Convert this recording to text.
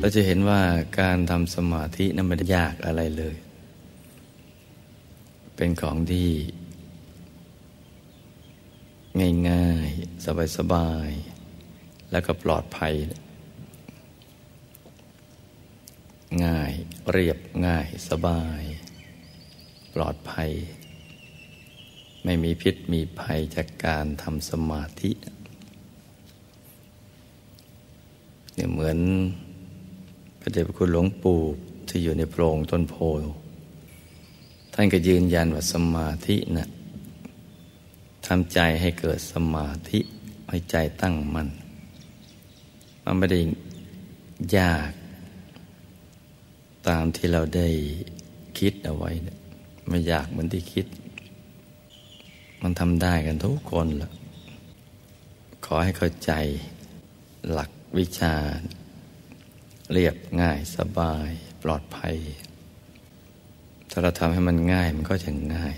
เราจะเห็นว่าการทำสมาธินั้นไม่ได้ยากอะไรเลย เป็นของที่ ง่ายๆ สบายๆ แล้วก็ปลอดภัย ง่ายเรียบง่ายสบาย ปลอดภัย ไม่มีพิษมีภัยจากการทำสมาธิเนี่ยเหมือน ระเดชพระคุณหลวงปู่ที่อยู่ในโพรงต้นโพท่านก็ยืนยันว่าสมาธินะ่ะทำใจให้เกิดสมาธิให้ใจตั้งมัน่นมันไม่ได้ยาก ตามที่เราได้คิดเอาไว้นไม่ยากเหมือนที่คิด มันทำได้กันทุกคนละขอให้เข้าใจหลักวิชา เรียบง่ายสบายปลอดภัย ถ้าเราทำให้มันง่ายมันก็จะง่าย